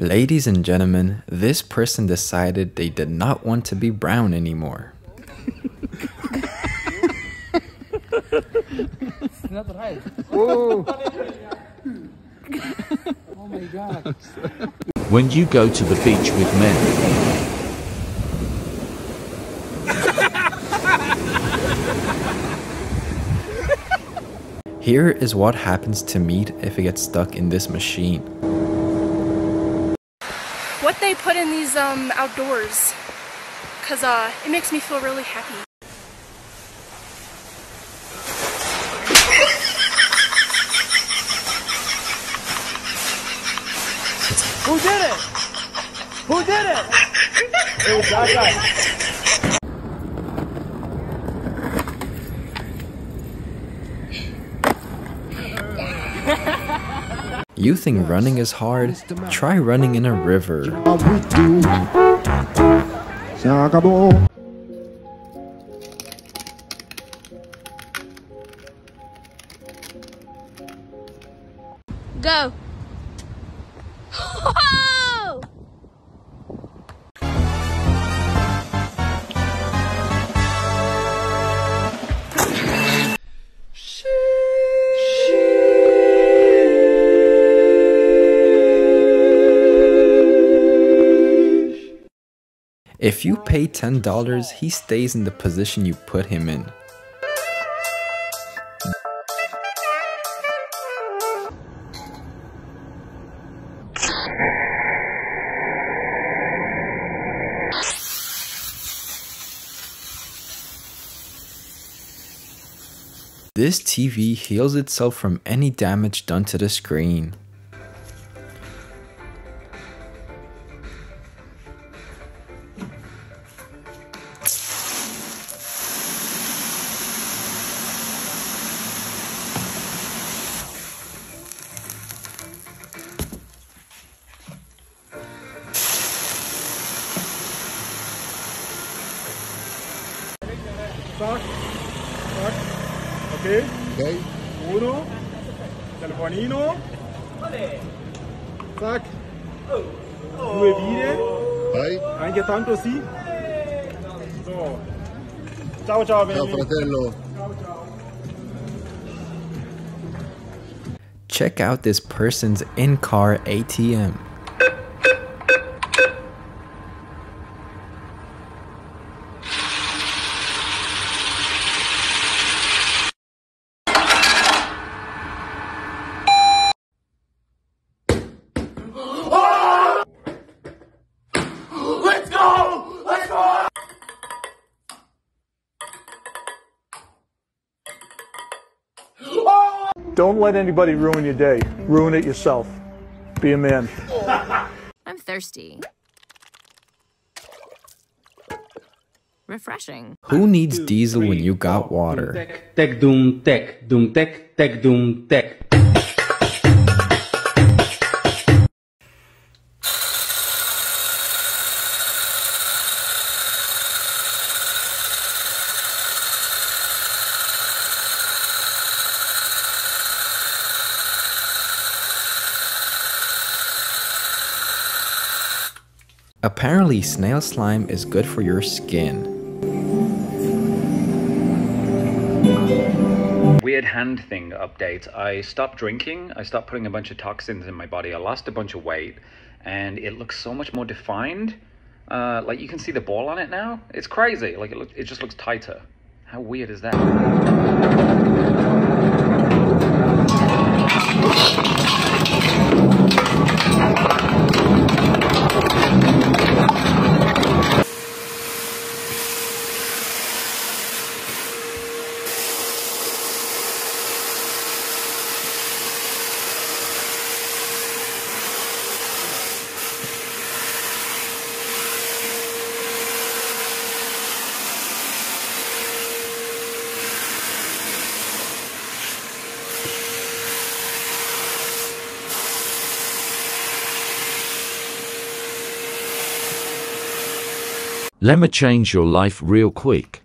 Ladies and gentlemen, this person decided they did not want to be brown anymore. not right. Oh. oh my god. When you go to the beach with men, Here is what happens to meat if it gets stuck in this machine. What they put in these um, outdoors, cause uh, it makes me feel really happy. Who did it? Who did it? It was that You think running is hard? Try running in a river. Go. If you pay $10, he stays in the position you put him in. This TV heals itself from any damage done to the screen. Tac, tac. Ok? Ok. Uno. Telefonino. Tac. Due vire. Vai. Anche tanto sì. So. Ciao ciao Ciao baby. fratello. Check out this person's in-car ATM. Don't let anybody ruin your day. Ruin it yourself. Be a man. I'm thirsty. Refreshing. Who needs diesel when you got water? Tech, tech, doom, tech, doom, tech, tech, doom, tech. Apparently, snail slime is good for your skin. Weird hand thing update. I stopped drinking. I stopped putting a bunch of toxins in my body. I lost a bunch of weight, and it looks so much more defined. Uh, like you can see the ball on it now. It's crazy. Like it look, it just looks tighter. How weird is that? Let me change your life real quick.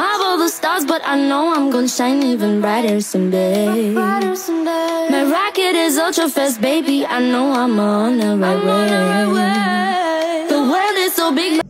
All the stars, but I know I'm gonna shine even brighter someday. Brighter someday. My rocket is ultra fast, baby. I know I'm on the right, I'm way. On the, right way. the world is so big.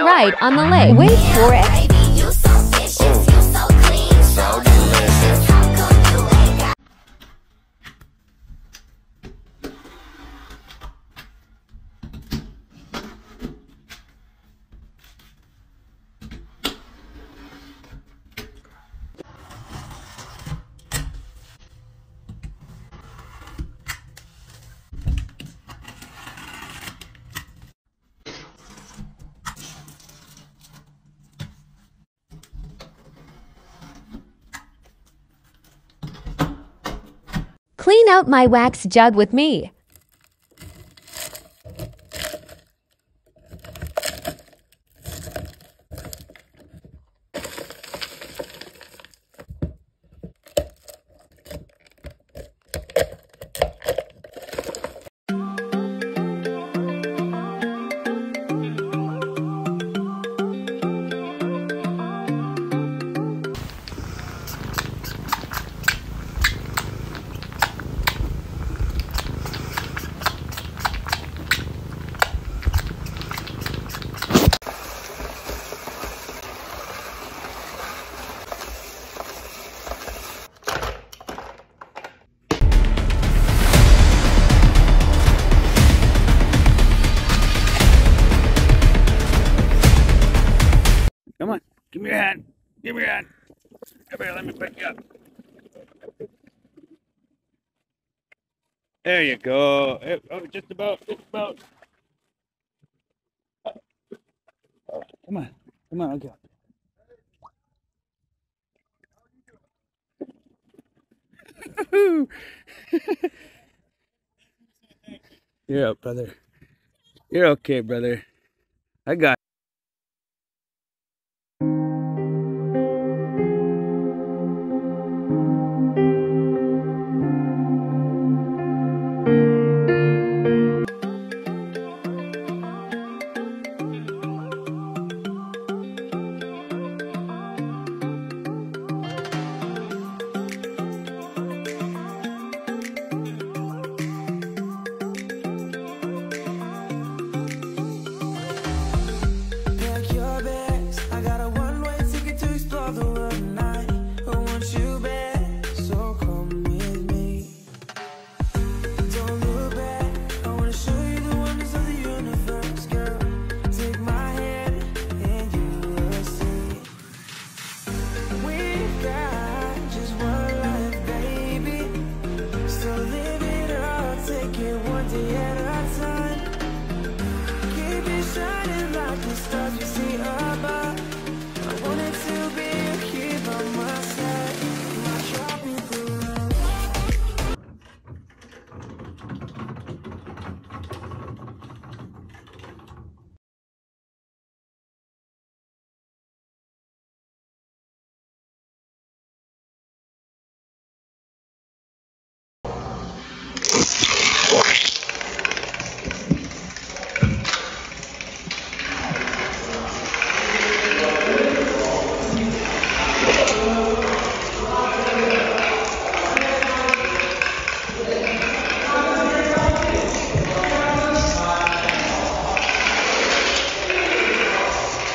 Liner install on the leg. Wait for it. Clean out my wax jug with me. Come here, let me pick you up. There you go. Oh, just about, just about. Come on, come on, I'll go. You're up, brother. You're okay, brother. I got